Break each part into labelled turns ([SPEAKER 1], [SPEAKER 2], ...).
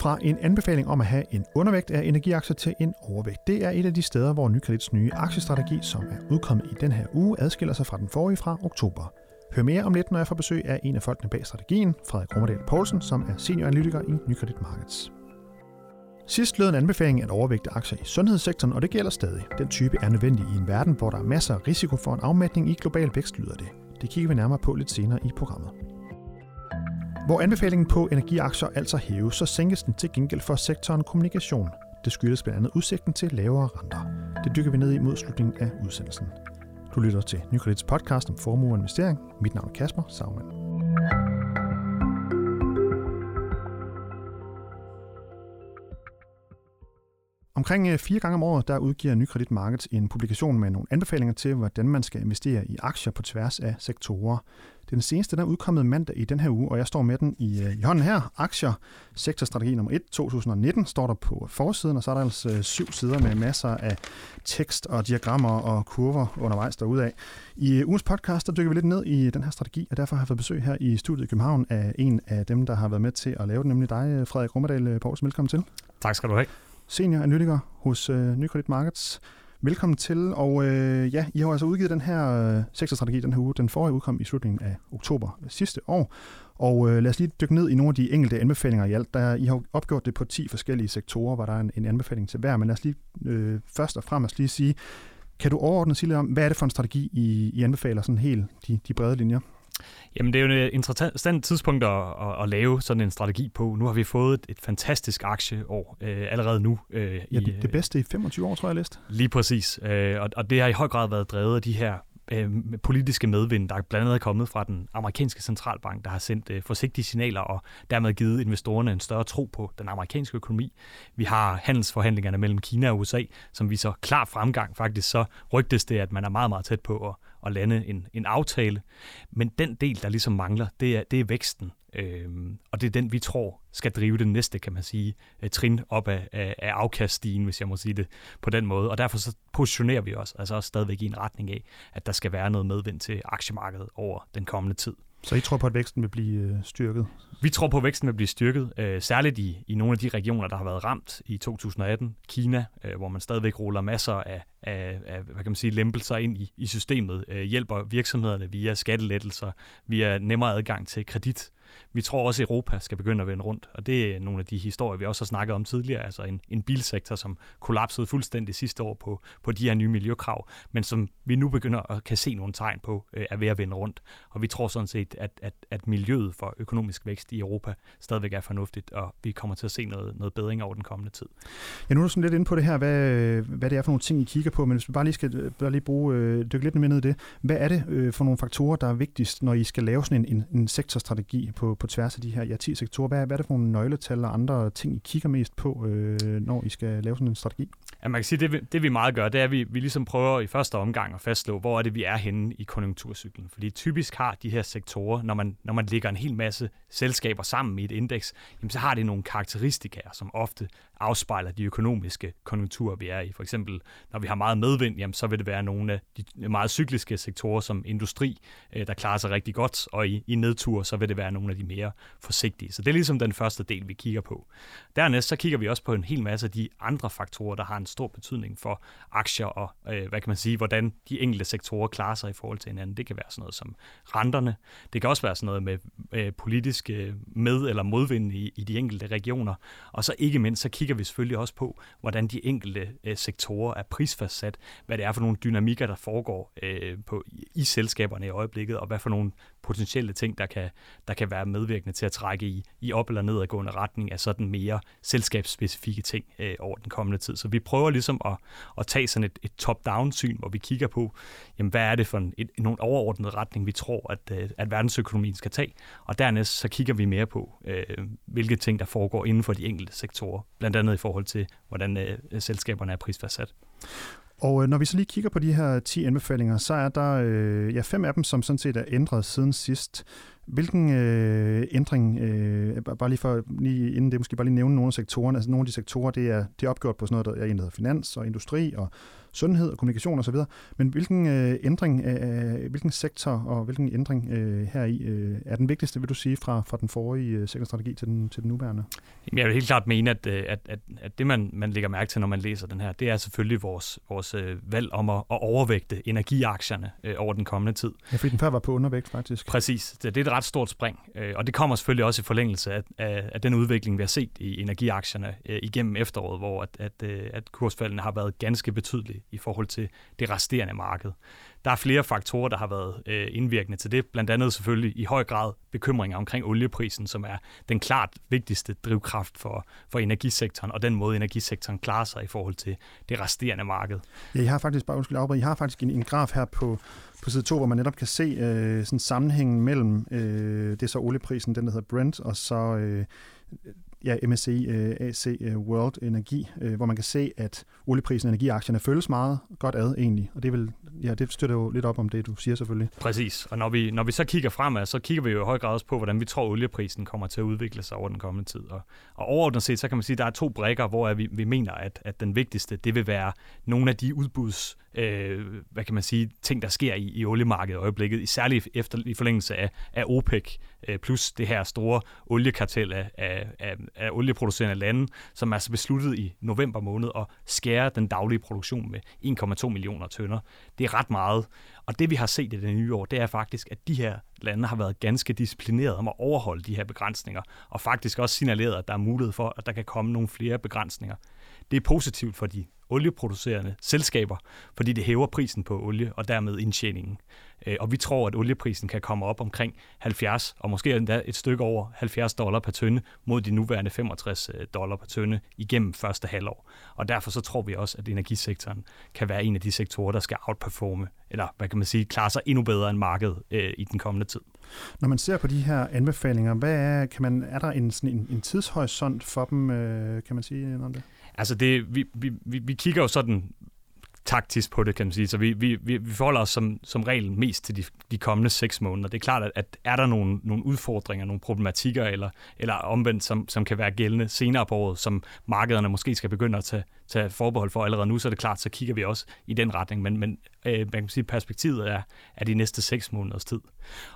[SPEAKER 1] Fra en anbefaling om at have en undervægt af energiaktier til en overvægt. Det er et af de steder, hvor Nykredits nye aktiestrategi, som er udkommet i den her uge, adskiller sig fra den forrige fra oktober. Hør mere om lidt, når jeg får besøg af en af folkene bag strategien, Frederik Rommerdal Poulsen, som er senioranalytiker i Nykredit Markets. Sidst lød en anbefaling at overvægte aktier i sundhedssektoren, og det gælder stadig. Den type er nødvendig i en verden, hvor der er masser af risiko for en afmætning i global vækst, lyder det. Det kigger vi nærmere på lidt senere i programmet. Hvor anbefalingen på energiaktier altså hæves, så sænkes den til gengæld for sektoren kommunikation. Det skyldes blandt andet udsigten til lavere renter. Det dykker vi ned i mod slutningen af udsendelsen. Du lytter til Nykredits podcast om formue og investering. Mit navn er Kasper Sagmann. Omkring øh, fire gange om året, der udgiver Nykredit Markets en publikation med nogle anbefalinger til, hvordan man skal investere i aktier på tværs af sektorer. Den seneste den er udkommet mandag i den her uge, og jeg står med den i, øh, i hånden her. Aktier, sektorstrategi nummer 1, 2019, står der på forsiden, og så er der altså øh, syv sider med masser af tekst og diagrammer og kurver undervejs derudad. I ugens podcast, der dykker vi lidt ned i den her strategi, og derfor har jeg fået besøg her i studiet i København af en af dem, der har været med til at lave den, nemlig dig, Frederik Rummerdal Poulsen. Velkommen til.
[SPEAKER 2] Tak skal du have
[SPEAKER 1] senior analytiker hos øh, Nykredit Markets. Velkommen til, og øh, ja, I har altså udgivet den her øh, sektorstrategi den her uge. Den forrige udkom i slutningen af oktober sidste år. Og øh, lad os lige dykke ned i nogle af de enkelte anbefalinger i alt. Der, I har opgjort det på 10 forskellige sektorer, hvor der er en, en anbefaling til hver. Men lad os lige øh, først og fremmest lige sige, kan du overordnet sige lidt om, hvad er det for en strategi, I, I anbefaler sådan helt de, de brede linjer?
[SPEAKER 2] Jamen, det er jo et interessant tidspunkt at, at, at lave sådan en strategi på. Nu har vi fået et, et fantastisk aktieår øh, allerede nu.
[SPEAKER 1] Øh, ja, det, det bedste i 25 år, tror jeg, jeg læst.
[SPEAKER 2] Lige præcis. Øh, og, og det har i høj grad været drevet af de her øh, politiske medvind, der blandt andet er kommet fra den amerikanske centralbank, der har sendt øh, forsigtige signaler og dermed givet investorerne en større tro på den amerikanske økonomi. Vi har handelsforhandlingerne mellem Kina og USA, som viser klar fremgang. Faktisk så rygtes det, at man er meget, meget tæt på at, at lande en, en aftale. Men den del, der ligesom mangler, det er, det er væksten. Øh, og det er den, vi tror skal drive det næste, kan man sige, øh, trin op af, af, af afkaststigen, hvis jeg må sige det på den måde. Og derfor så positionerer vi os altså også stadigvæk i en retning af, at der skal være noget medvind til aktiemarkedet over den kommende tid.
[SPEAKER 1] Så I tror på, at væksten vil blive øh, styrket?
[SPEAKER 2] Vi tror på, at væksten vil blive styrket, øh, særligt i, i nogle af de regioner, der har været ramt i 2018. Kina, øh, hvor man stadigvæk ruller masser af, af, af hvad kan man sige, lempelser ind i, i systemet, øh, hjælper virksomhederne via skattelettelser, via nemmere adgang til kredit vi tror også, at Europa skal begynde at vende rundt, og det er nogle af de historier, vi også har snakket om tidligere, altså en, en bilsektor, som kollapsede fuldstændig sidste år på, på de her nye miljøkrav, men som vi nu begynder at kan se nogle tegn på, øh, er ved at vende rundt. Og vi tror sådan set, at, at, at miljøet for økonomisk vækst i Europa stadigvæk er fornuftigt, og vi kommer til at se noget, noget bedring over den kommende tid.
[SPEAKER 1] Ja, nu er du sådan lidt inde på det her, hvad, hvad det er for nogle ting, I kigger på, men hvis vi bare lige skal bare lige bruge, øh, dykke lidt mere ned i det. Hvad er det øh, for nogle faktorer, der er vigtigst, når I skal lave sådan en, en, en sektorstrategi på, på tværs af de her ja, 10 sektorer. Hvad, hvad er det for nogle nøgletal og andre ting, I kigger mest på, øh, når I skal lave sådan en strategi?
[SPEAKER 2] Ja, man kan sige, det, det vi meget gør, det er, at vi, vi ligesom prøver i første omgang at fastslå, hvor er det, vi er henne i konjunkturcyklen. Fordi typisk har de her sektorer, når man, når man lægger en hel masse selskaber sammen i et indeks, jamen, så har det nogle karakteristika, som ofte afspejler de økonomiske konjunkturer, vi er i. For eksempel, når vi har meget medvind, jamen, så vil det være nogle af de meget cykliske sektorer som industri, øh, der klarer sig rigtig godt, og i, i nedtur, så vil det være nogle af de mere forsigtige. Så det er ligesom den første del, vi kigger på. Dernæst så kigger vi også på en hel masse af de andre faktorer, der har en stor betydning for aktier og, øh, hvad kan man sige, hvordan de enkelte sektorer klarer sig i forhold til hinanden. Det kan være sådan noget som renterne. Det kan også være sådan noget med øh, politiske med- eller modvind i, i de enkelte regioner. Og så ikke mindst, så kigger vi selvfølgelig også på, hvordan de enkelte øh, sektorer er prisfastsat, hvad det er for nogle dynamikker, der foregår øh, på, i selskaberne i øjeblikket, og hvad for nogle potentielle ting, der kan, der kan være medvirkende til at trække i, i op- eller nedadgående retning af sådan mere selskabsspecifikke ting øh, over den kommende tid. Så vi prøver ligesom at, at tage sådan et, et top-down-syn, hvor vi kigger på, jamen, hvad er det for en, et, nogle overordnet retning, vi tror, at, øh, at verdensøkonomien skal tage. Og dernæst så kigger vi mere på, øh, hvilke ting, der foregår inden for de enkelte sektorer, blandt andet i forhold til, hvordan øh, selskaberne er prisfastsat.
[SPEAKER 1] Og øh, når vi så lige kigger på de her 10 anbefalinger, så er der øh, ja, fem af dem, som sådan set er ændret siden sidst. Hvilken øh, ændring, øh, bare lige for, lige inden det måske bare lige nævne nogle af sektorerne, altså nogle af de sektorer, det er, det er opgjort på sådan noget, der er enhed finans og industri og sundhed og kommunikation osv. Men hvilken øh, ændring, øh, hvilken sektor og hvilken ændring øh, her i øh, er den vigtigste, vil du sige, fra, fra den forrige øh, sektorstrategi til den, til den nuværende?
[SPEAKER 2] Jeg vil helt klart mene, at, at, at, at det, man, man lægger mærke til, når man læser den her, det er selvfølgelig vores, vores øh, valg om at, at overvægte energiaktierne øh, over den kommende tid.
[SPEAKER 1] Ja, fordi den før var på undervægt, faktisk.
[SPEAKER 2] Præcis. Det, det er et ret stort spring, øh, og det kommer selvfølgelig også i forlængelse af, af, af den udvikling, vi har set i energiaktierne øh, igennem efteråret, hvor at, at, øh, at kursfaldene har været ganske betydelige i forhold til det resterende marked. Der er flere faktorer, der har været øh, indvirkende til det, blandt andet selvfølgelig i høj grad bekymringer omkring olieprisen, som er den klart vigtigste drivkraft for, for energisektoren, og den måde energisektoren klarer sig i forhold til det resterende marked.
[SPEAKER 1] Ja, I har faktisk, bare undskyld Aubrey, I har faktisk en, en graf her på, på side 2, hvor man netop kan se øh, sådan sammenhængen mellem, øh, det er så olieprisen, den der hedder Brent, og så øh, ja, MSCI øh, AC øh, World Energi, øh, hvor man kan se, at olieprisen og energiaktierne følges meget godt ad egentlig, og det, vil, ja, det støtter jo lidt op om det, du siger selvfølgelig.
[SPEAKER 2] Præcis, og når vi, når vi så kigger fremad, så kigger vi jo i høj grad også på, hvordan vi tror, olieprisen kommer til at udvikle sig over den kommende tid. Og, og overordnet set, så kan man sige, at der er to brækker, hvor vi, vi mener, at, at den vigtigste, det vil være nogle af de udbuds øh, hvad kan man sige, ting, der sker i, i oliemarkedet i øjeblikket, særligt efter, i forlængelse af, af OPEC, øh, plus det her store oliekartel af, af, af, af olieproducerende lande, som altså besluttede i november måned at skære den daglige produktion med 1,2 millioner tønder. Det er ret meget. Og det vi har set i det nye år, det er faktisk, at de her lande har været ganske disciplineret om at overholde de her begrænsninger, og faktisk også signaleret, at der er mulighed for, at der kan komme nogle flere begrænsninger. Det er positivt for de olieproducerende selskaber, fordi det hæver prisen på olie og dermed indtjeningen. Øh, og vi tror, at olieprisen kan komme op omkring 70, og måske endda et stykke over 70 dollar per tønde, mod de nuværende 65 øh, dollar per tønde igennem første halvår. Og derfor så tror vi også, at energisektoren kan være en af de sektorer, der skal outperforme, eller hvad kan man sige, klare sig endnu bedre end markedet øh, i den kommende tid.
[SPEAKER 1] Når man ser på de her anbefalinger, hvad er, kan man, er der en, sådan en, en tidshorisont for dem, øh, kan man sige noget om det?
[SPEAKER 2] Altså det, vi, vi, vi, vi kigger jo sådan taktisk på det, kan man sige. Så vi, vi, vi forholder os som, som regel mest til de, de kommende seks måneder. Det er klart, at, at er der nogle, nogle udfordringer, nogle problematikker, eller, eller omvendt, som, som kan være gældende senere på året, som markederne måske skal begynde at tage, tage forbehold for allerede nu, så er det klart, så kigger vi også i den retning. Men, men øh, man kan sige, perspektivet er, er de næste seks måneders tid.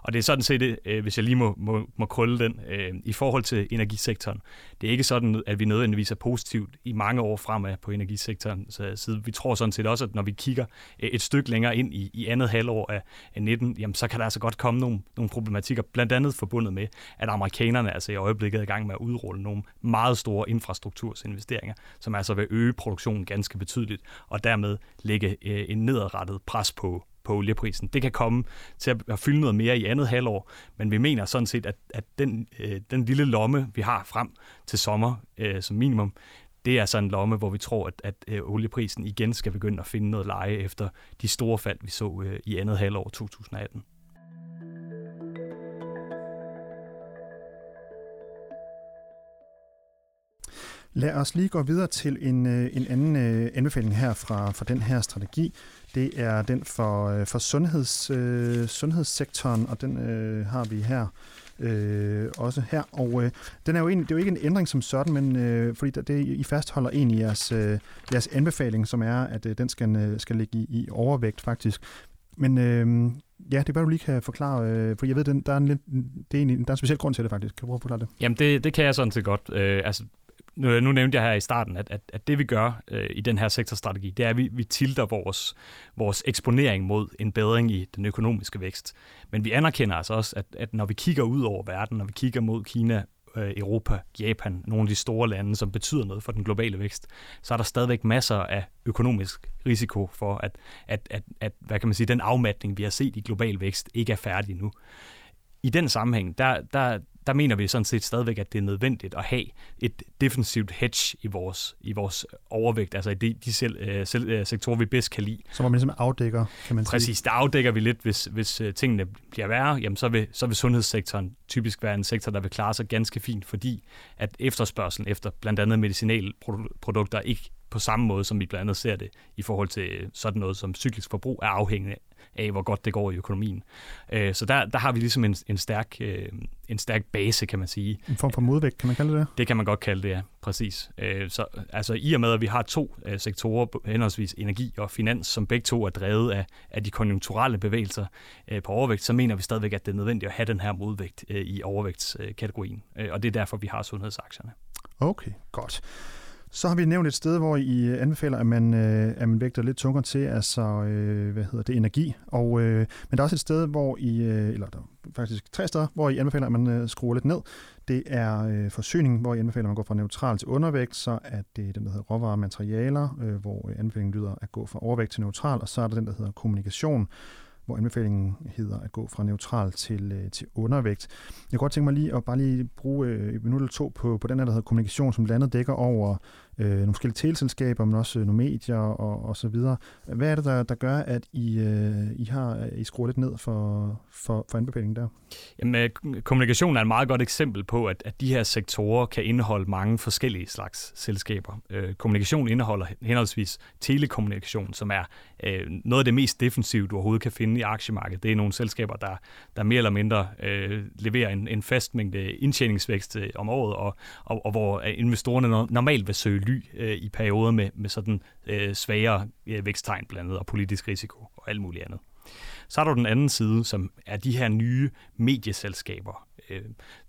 [SPEAKER 2] Og det er sådan set, øh, hvis jeg lige må, må, må krølle den, øh, i forhold til energisektoren. Det er ikke sådan, at vi nødvendigvis er positivt i mange år fremad på energisektoren. Så, så vi tror sådan set også, at når vi kigger øh, et stykke længere ind i, i andet halvår af, af 19, jamen, så kan der altså godt komme nogle, nogle problematikker, blandt andet forbundet med, at amerikanerne altså i øjeblikket er i gang med at udrulle nogle meget store infrastruktursinvesteringer, som altså vil øge produktionen ganske betydeligt, og dermed lægge øh, en nedadrettet pres på, på olieprisen. Det kan komme til at fylde noget mere i andet halvår, men vi mener sådan set, at, at den, øh, den lille lomme, vi har frem til sommer øh, som minimum, det er sådan en lomme, hvor vi tror, at, at øh, olieprisen igen skal begynde at finde noget leje efter de store fald, vi så øh, i andet halvår 2018.
[SPEAKER 1] Lad os lige gå videre til en, øh, en anden øh, anbefaling her fra, fra den her strategi. Det er den for, øh, for sundheds, øh, sundhedssektoren, og den øh, har vi her øh, også her. Og øh, den er jo en, det er jo ikke en ændring som sådan, men øh, fordi det, det, I fastholder en i jeres, øh, jeres anbefaling, som er, at øh, den skal, øh, skal ligge i, i overvægt faktisk. Men øh, ja, det er bare, du lige kan forklare, øh, for jeg ved, den, der, er en lidt, det er en, der er en speciel grund til det faktisk. Kan du prøve at forklare det?
[SPEAKER 2] Jamen, det, det kan jeg sådan set godt. Øh, altså, nu, øh, nu nævnte jeg her i starten, at, at, at det vi gør øh, i den her sektorstrategi, det er, at vi, vi tilter vores, vores eksponering mod en bedring i den økonomiske vækst. Men vi anerkender altså også, at, at når vi kigger ud over verden, når vi kigger mod Kina, øh, Europa, Japan, nogle af de store lande, som betyder noget for den globale vækst, så er der stadigvæk masser af økonomisk risiko for, at, at, at, at hvad kan man sige, den afmatning, vi har set i global vækst, ikke er færdig nu. I den sammenhæng, der, der, der mener vi sådan set stadigvæk, at det er nødvendigt at have et defensivt hedge i vores, i vores overvægt, altså i de, de selv, øh, selv, øh, sektorer, vi bedst kan lide.
[SPEAKER 1] Så man ligesom afdækker, kan man
[SPEAKER 2] sige. Præcis, der afdækker vi lidt, hvis, hvis øh, tingene bliver værre, jamen så vil, så vil sundhedssektoren typisk være en sektor, der vil klare sig ganske fint, fordi at efterspørgselen efter blandt andet medicinalprodukter ikke på samme måde, som vi blandt andet ser det i forhold til sådan noget som cyklisk forbrug, er afhængig af, hvor godt det går i økonomien. Øh, så der, der har vi ligesom en, en, stærk, øh, en stærk base, kan man sige.
[SPEAKER 1] En form for modvægt, kan man kalde det
[SPEAKER 2] det? kan man godt kalde det, ja. Præcis. Øh, så altså, i og med, at vi har to øh, sektorer, henholdsvis energi og finans, som begge to er drevet af, af de konjunkturelle bevægelser øh, på overvægt, så mener vi stadigvæk, at det er nødvendigt at have den her modvægt øh, i overvægtskategorien. Øh, og det er derfor, vi har sundhedsaktierne.
[SPEAKER 1] Okay, godt. Så har vi nævnt et sted, hvor I anbefaler, at man, øh, at man vægter lidt tungere til, altså, øh, hvad hedder det, energi. Og, øh, men der er også et sted, hvor I, øh, eller der er faktisk tre steder, hvor I anbefaler, at man øh, skruer lidt ned. Det er øh, forsyning, hvor I anbefaler, at man går fra neutral til undervægt, så er det den, der hedder råvarer og materialer, øh, hvor anbefalingen lyder at gå fra overvægt til neutral, og så er der den, der hedder kommunikation, hvor anbefalingen hedder at gå fra neutral til, øh, til undervægt. Jeg kunne godt tænke mig lige at bare lige bruge øh, et minut eller to på, på den her, der hedder kommunikation, som landet dækker over øh, nogle forskellige teleselskaber, men også øh, nogle medier og, og så videre. Hvad er det, der, der gør, at I, øh, I har øh, I skruer lidt ned for, for, for anbefalingen der?
[SPEAKER 2] Jamen, øh, kommunikation er et meget godt eksempel på, at, at de her sektorer kan indeholde mange forskellige slags selskaber. Øh, kommunikation indeholder henholdsvis telekommunikation, som er øh, noget af det mest defensive, du overhovedet kan finde i aktiemarkedet. Det er nogle selskaber, der, der mere eller mindre øh, leverer en, en fast mængde indtjeningsvækst om året, og, og, og hvor investorerne normalt vil søge ly øh, i perioder med, med sådan øh, svagere øh, væksttegn blandt andet, og politisk risiko og alt muligt andet. Så er der den anden side, som er de her nye medieselskaber. Øh,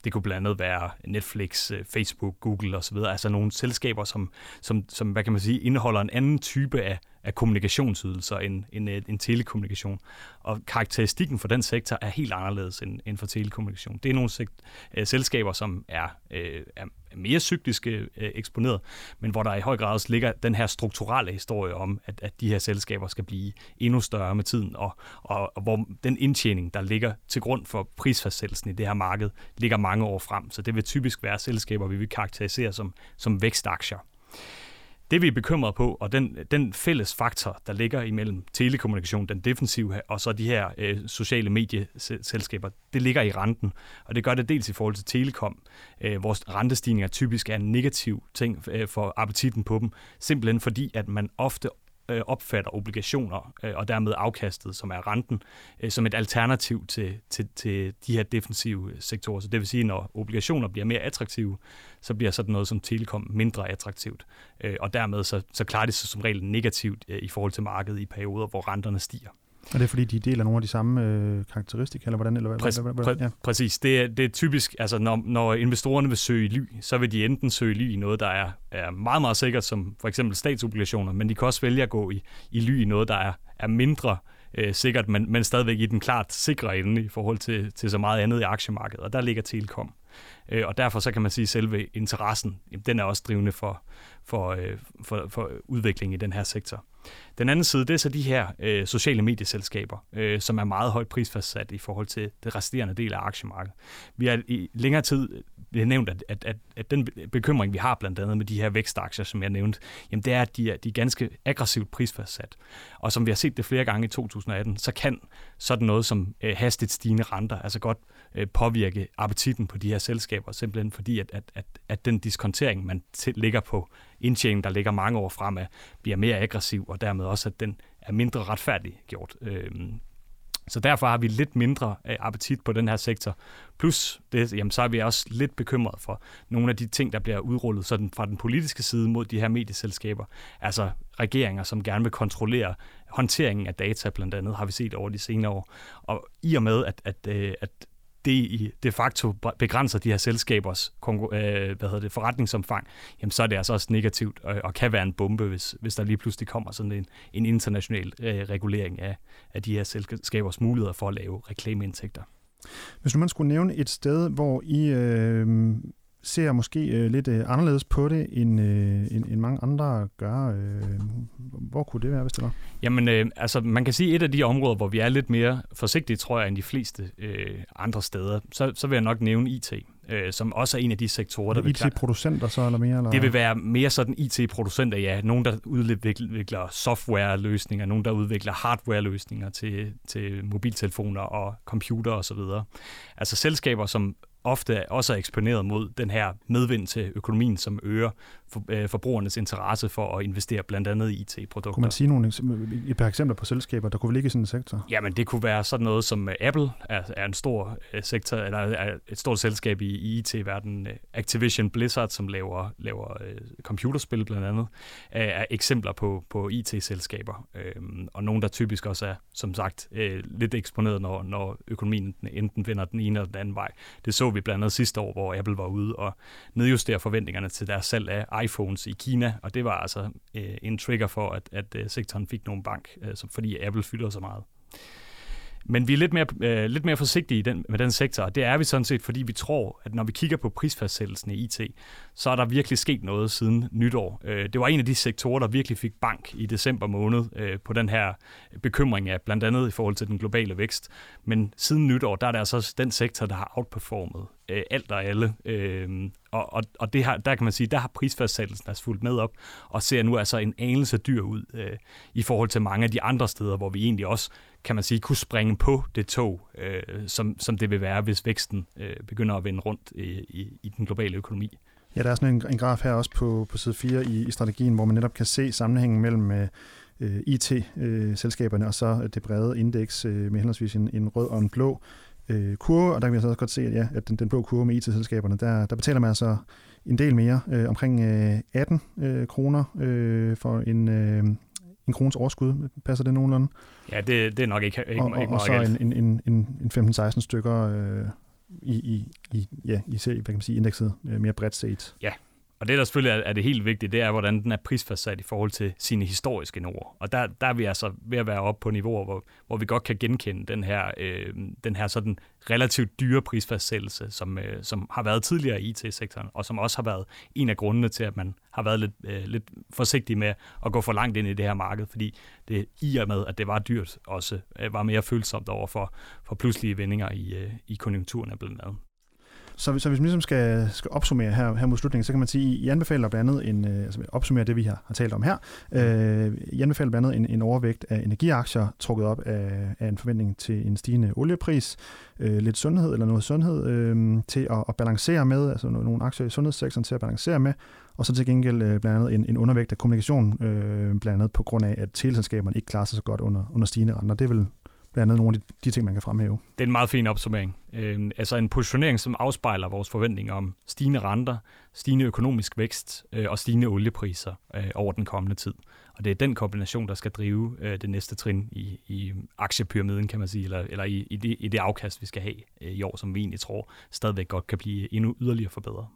[SPEAKER 2] det kunne blandt andet være Netflix, øh, Facebook, Google osv., altså nogle selskaber, som, som, som hvad kan man sige, indeholder en anden type af, af kommunikationsydelser end, end, øh, end telekommunikation. Og karakteristikken for den sektor er helt anderledes end, end for telekommunikation. Det er nogle sekt, øh, selskaber, som er, øh, er mere cykliske øh, eksponeret, men hvor der i høj grad også ligger den her strukturelle historie om, at, at de her selskaber skal blive endnu større med tiden, og, og, og hvor den indtjening, der ligger til grund for prisfastsættelsen i det her marked, ligger mange år frem. Så det vil typisk være selskaber, vi vil karakterisere som, som vækstaktier. Det vi er bekymrede på, og den, den fælles faktor, der ligger imellem telekommunikation, den defensive, og så de her øh, sociale medieselskaber, det ligger i renten. Og det gør det dels i forhold til telekom, øh, hvor rentestigninger typisk er en negativ ting øh, for appetitten på dem, simpelthen fordi, at man ofte øh, opfatter obligationer øh, og dermed afkastet, som er renten, øh, som et alternativ til, til, til de her defensive sektorer. Så det vil sige, når obligationer bliver mere attraktive, så bliver sådan noget som telekom mindre attraktivt. Øh, og dermed så, så klarer det sig som regel negativt øh, i forhold til markedet i perioder, hvor renterne stiger.
[SPEAKER 1] Og det er fordi, de deler nogle af de samme øh, karakteristika, eller hvordan? Eller hvad,
[SPEAKER 2] Præ- hvad, hvad, ja. Præcis. Det er, det er typisk, altså når, når investorerne vil søge ly, så vil de enten søge ly i noget, der er, er meget, meget sikkert, som for eksempel statsobligationer, men de kan også vælge at gå i, i ly i noget, der er, er mindre øh, sikkert, men, men stadigvæk i den klart sikre ende i forhold til, til så meget andet i aktiemarkedet, og der ligger Telekom. Øh, og derfor så kan man sige, at selve interessen, den er også drivende for, for, øh, for, for udvikling i den her sektor. Den anden side, det er så de her øh, sociale medieselskaber, øh, som er meget højt prisfastsat i forhold til det resterende del af aktiemarkedet. Vi har i længere tid det nævnt, at, at, at, at den bekymring, vi har blandt andet med de her vækstaktier, som jeg nævnte, jamen det er, at de er, de er ganske aggressivt prisfastsat. Og som vi har set det flere gange i 2018, så kan sådan noget som øh, hastigt stigende renter altså godt øh, påvirke appetitten på de her selskaber, simpelthen fordi, at, at, at, at den diskontering, man til, ligger på indtjeningen, der ligger mange år fremad, bliver mere aggressiv, og dermed også, at den er mindre retfærdig gjort. Øh, så derfor har vi lidt mindre øh, appetit på den her sektor. Plus, det, jamen, så er vi også lidt bekymret for nogle af de ting, der bliver udrullet sådan fra den politiske side mod de her medieselskaber. Altså regeringer, som gerne vil kontrollere håndteringen af data, blandt andet, har vi set over de senere år. Og i og med, at, at, øh, at det i de facto begrænser de her selskabers øh, hvad hedder det, forretningsomfang, jamen så er det altså også negativt og, og kan være en bombe, hvis, hvis der lige pludselig kommer sådan en, en international øh, regulering af, af de her selskabers muligheder for at lave reklameindtægter.
[SPEAKER 1] Hvis nu man skulle nævne et sted, hvor I øh, ser måske øh, lidt øh, anderledes på det, end, øh, end, end mange andre gør. Øh, hvor kunne det være, hvis det var?
[SPEAKER 2] Jamen, øh, altså man kan sige, at et af de områder, hvor vi er lidt mere forsigtige, tror jeg, end de fleste øh, andre steder, så, så vil jeg nok nævne IT, øh, som også er en af de sektorer, der
[SPEAKER 1] vil... IT-producenter så, eller mere? Eller?
[SPEAKER 2] Det vil være mere sådan IT-producenter, ja. Nogen, der udvikler software-løsninger, nogen, der udvikler hardware-løsninger til, til mobiltelefoner og computer osv. Altså selskaber, som ofte også er eksponeret mod den her medvind til økonomien, som øger for, øh, forbrugernes interesse for at investere blandt andet i IT-produkter.
[SPEAKER 1] Kunne man sige nogle, et par eksempler på selskaber, der kunne ligge i sådan en sektor?
[SPEAKER 2] Jamen, det kunne være sådan noget som Apple er, er en stor uh, sektor, eller er et stort selskab i, i IT-verdenen. Activision Blizzard, som laver, laver computerspil blandt andet, er, er eksempler på, på IT-selskaber. Uh, og nogle, der typisk også er, som sagt, lidt eksponeret, når, når økonomien enten vender den ene eller den anden vej. Det så vi blandt andet sidste år, hvor Apple var ude og nedjustere forventningerne til deres salg af iPhones i Kina, og det var altså øh, en trigger for, at, at øh, sektoren fik nogle bank, øh, fordi Apple fylder så meget. Men vi er lidt mere, øh, lidt mere forsigtige i den, med den sektor, og det er vi sådan set, fordi vi tror, at når vi kigger på prisfastsættelsen i IT, så er der virkelig sket noget siden nytår. Øh, det var en af de sektorer, der virkelig fik bank i december måned øh, på den her bekymring af blandt andet i forhold til den globale vækst. Men siden nytår, der er det altså den sektor, der har outperformet øh, alt og alle. Øh, og og, og det her, der kan man sige, der har prisfastsættelsen altså fulgt med op, og ser nu altså en anelse dyr ud øh, i forhold til mange af de andre steder, hvor vi egentlig også, kan man sige, kunne springe på det tog, øh, som, som det vil være, hvis væksten øh, begynder at vende rundt i, i, i den globale økonomi.
[SPEAKER 1] Ja, der er sådan en, en graf her også på, på side 4 i, i strategien, hvor man netop kan se sammenhængen mellem øh, IT-selskaberne øh, øh og så det brede indeks øh, med henholdsvis en, en rød og en blå øh, kurve, og der kan vi så også godt se, at, ja, at den, den blå kurve med IT-selskaberne, der, der betaler man altså en del mere, øh, omkring øh, 18 øh, kroner øh, for en, øh, en krones overskud. Passer det nogenlunde?
[SPEAKER 2] Ja, det, det er nok ikke, ikke,
[SPEAKER 1] og, og,
[SPEAKER 2] ikke
[SPEAKER 1] og så en, en, en, en 15-16 stykker øh, i, i, i, ja, i hvad kan man sige, indekset øh, mere bredt set.
[SPEAKER 2] Ja, og det, der selvfølgelig er, er det helt vigtige, det er, hvordan den er prisfastsat i forhold til sine historiske nord. Og der, der er vi altså ved at være oppe på niveauer, hvor, hvor vi godt kan genkende den her, øh, den her sådan relativt dyre prisfastsættelse, som, øh, som har været tidligere i IT-sektoren, og som også har været en af grundene til, at man har været lidt, øh, lidt forsigtig med at gå for langt ind i det her marked, fordi det i og med, at det var dyrt, også øh, var mere følsomt over for, for pludselige vendinger i, øh, i konjunkturerne blandt andet.
[SPEAKER 1] Så, så hvis man ligesom skal, skal opsummere her, her mod slutningen, så kan man sige, at I anbefaler blandt andet en, øh, altså opsummere det, vi har, har talt om her. Øh, I anbefaler blandt andet en, en overvægt af energiaktier, trukket op af, af en forventning til en stigende oliepris, øh, lidt sundhed eller noget sundhed øh, til at, at balancere med, altså nogle aktier i sundhedssektoren til at balancere med, og så til gengæld øh, blandt andet en, en undervægt af kommunikation, øh, blandt andet på grund af, at teleselskaberne ikke klarer sig så godt under, under stigende renter. Det er vel blandt andet nogle af de, de ting, man kan fremhæve.
[SPEAKER 2] Det er en meget fin opsummering. Øh, altså en positionering, som afspejler vores forventninger om stigende renter, stigende økonomisk vækst øh, og stigende oliepriser øh, over den kommende tid. Og det er den kombination, der skal drive øh, det næste trin i, i aktiepyramiden, kan man sige, eller, eller i, i, det, i det afkast, vi skal have øh, i år, som vi egentlig tror stadigvæk godt kan blive endnu yderligere forbedret.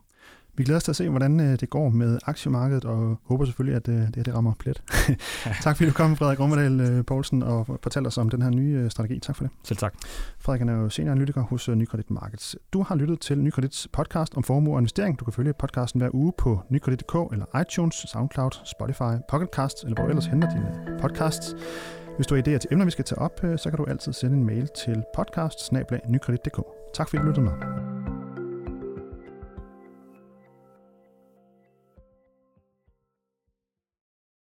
[SPEAKER 1] Vi glæder os til at se, hvordan øh, det går med aktiemarkedet, og håber selvfølgelig, at øh, det, her, det rammer plet. tak fordi du kom, Frederik Rommedal øh, Poulsen, og fortalte os om den her nye strategi. Tak for det.
[SPEAKER 2] Selv tak.
[SPEAKER 1] Frederik er jo senioranalytiker hos Nykredit Markets. Du har lyttet til Nykredits podcast om formue og investering. Du kan følge podcasten hver uge på nykredit.dk eller iTunes, SoundCloud, Spotify, Pocketcast, eller hvor ellers henter dine podcasts. Hvis du har idéer til emner, vi skal tage op, så kan du altid sende en mail til podcast Tak fordi du lyttede med.